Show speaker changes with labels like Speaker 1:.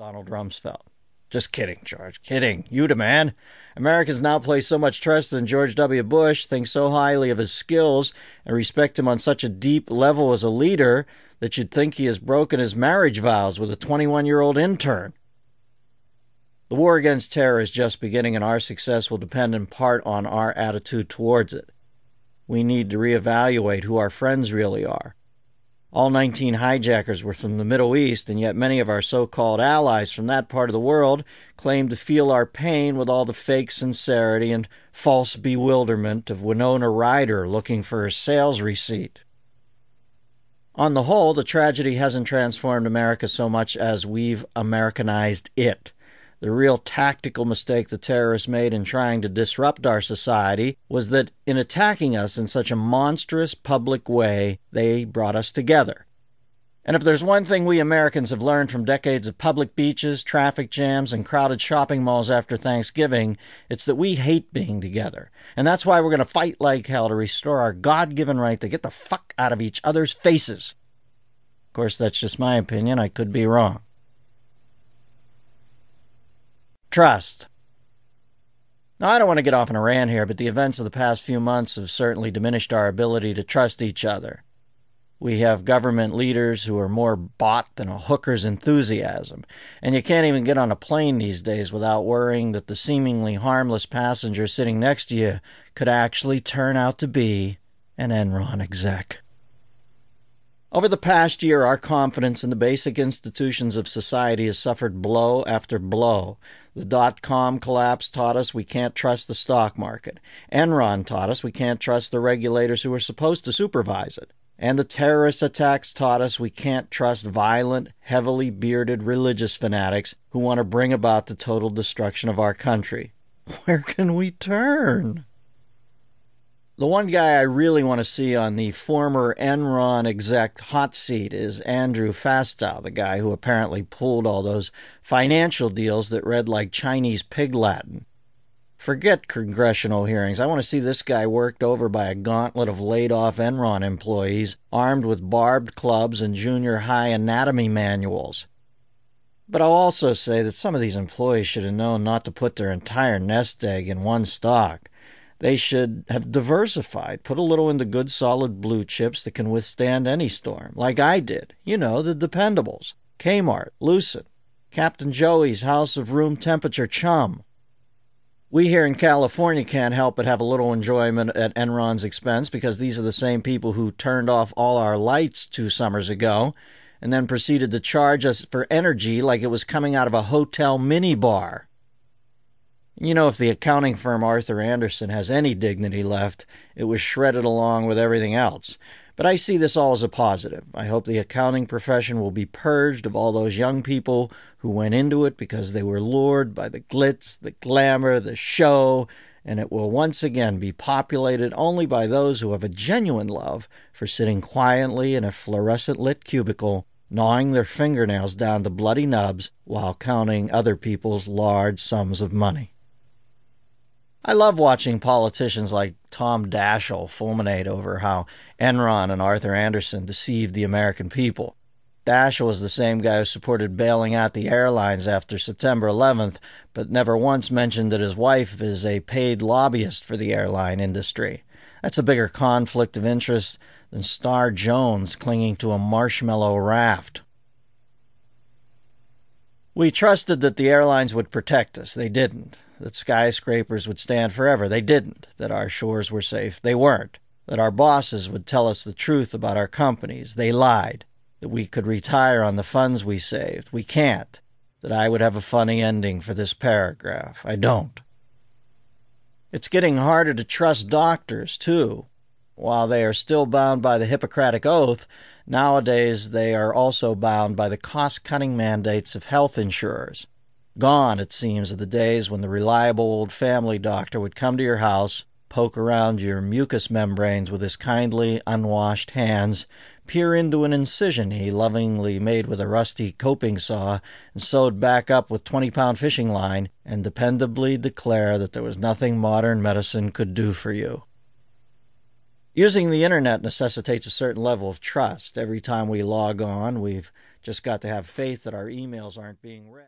Speaker 1: Donald Rumsfeld. Just kidding, George. Kidding. You the man. Americans now place so much trust in George W. Bush, think so highly of his skills, and respect him on such a deep level as a leader that you'd think he has broken his marriage vows with a 21 year old intern. The war against terror is just beginning, and our success will depend in part on our attitude towards it. We need to reevaluate who our friends really are all 19 hijackers were from the Middle East, and yet many of our so called allies from that part of the world claim to feel our pain with all the fake sincerity and false bewilderment of Winona Ryder looking for a sales receipt. On the whole, the tragedy hasn't transformed America so much as we've Americanized it. The real tactical mistake the terrorists made in trying to disrupt our society was that in attacking us in such a monstrous public way, they brought us together. And if there's one thing we Americans have learned from decades of public beaches, traffic jams, and crowded shopping malls after Thanksgiving, it's that we hate being together. And that's why we're going to fight like hell to restore our God given right to get the fuck out of each other's faces. Of course, that's just my opinion. I could be wrong. Trust. Now, I don't want to get off on a rant here, but the events of the past few months have certainly diminished our ability to trust each other. We have government leaders who are more bought than a hooker's enthusiasm, and you can't even get on a plane these days without worrying that the seemingly harmless passenger sitting next to you could actually turn out to be an Enron exec. Over the past year, our confidence in the basic institutions of society has suffered blow after blow. The dot com collapse taught us we can't trust the stock market. Enron taught us we can't trust the regulators who are supposed to supervise it. And the terrorist attacks taught us we can't trust violent, heavily bearded religious fanatics who want to bring about the total destruction of our country. Where can we turn? The one guy I really want to see on the former Enron exec hot seat is Andrew Fastow, the guy who apparently pulled all those financial deals that read like Chinese pig Latin. Forget congressional hearings. I want to see this guy worked over by a gauntlet of laid off Enron employees armed with barbed clubs and junior high anatomy manuals. But I'll also say that some of these employees should have known not to put their entire nest egg in one stock. They should have diversified, put a little into good solid blue chips that can withstand any storm, like I did. You know, the dependables. Kmart, Lucent, Captain Joey's House of Room Temperature Chum. We here in California can't help but have a little enjoyment at Enron's expense because these are the same people who turned off all our lights two summers ago and then proceeded to charge us for energy like it was coming out of a hotel minibar. You know, if the accounting firm Arthur Andersen has any dignity left, it was shredded along with everything else. But I see this all as a positive. I hope the accounting profession will be purged of all those young people who went into it because they were lured by the glitz, the glamour, the show, and it will once again be populated only by those who have a genuine love for sitting quietly in a fluorescent lit cubicle, gnawing their fingernails down to bloody nubs while counting other people's large sums of money. I love watching politicians like Tom Daschle fulminate over how Enron and Arthur Andersen deceived the American people. Daschle was the same guy who supported bailing out the airlines after September 11th, but never once mentioned that his wife is a paid lobbyist for the airline industry. That's a bigger conflict of interest than Star Jones clinging to a marshmallow raft. We trusted that the airlines would protect us. They didn't that skyscrapers would stand forever. They didn't. That our shores were safe. They weren't. That our bosses would tell us the truth about our companies. They lied. That we could retire on the funds we saved. We can't. That I would have a funny ending for this paragraph. I don't. It's getting harder to trust doctors, too. While they are still bound by the Hippocratic Oath, nowadays they are also bound by the cost cutting mandates of health insurers. Gone, it seems, are the days when the reliable old family doctor would come to your house, poke around your mucous membranes with his kindly, unwashed hands, peer into an incision he lovingly made with a rusty coping saw and sewed back up with 20 pound fishing line, and dependably declare that there was nothing modern medicine could do for you. Using the internet necessitates a certain level of trust. Every time we log on, we've just got to have faith that our emails aren't being read.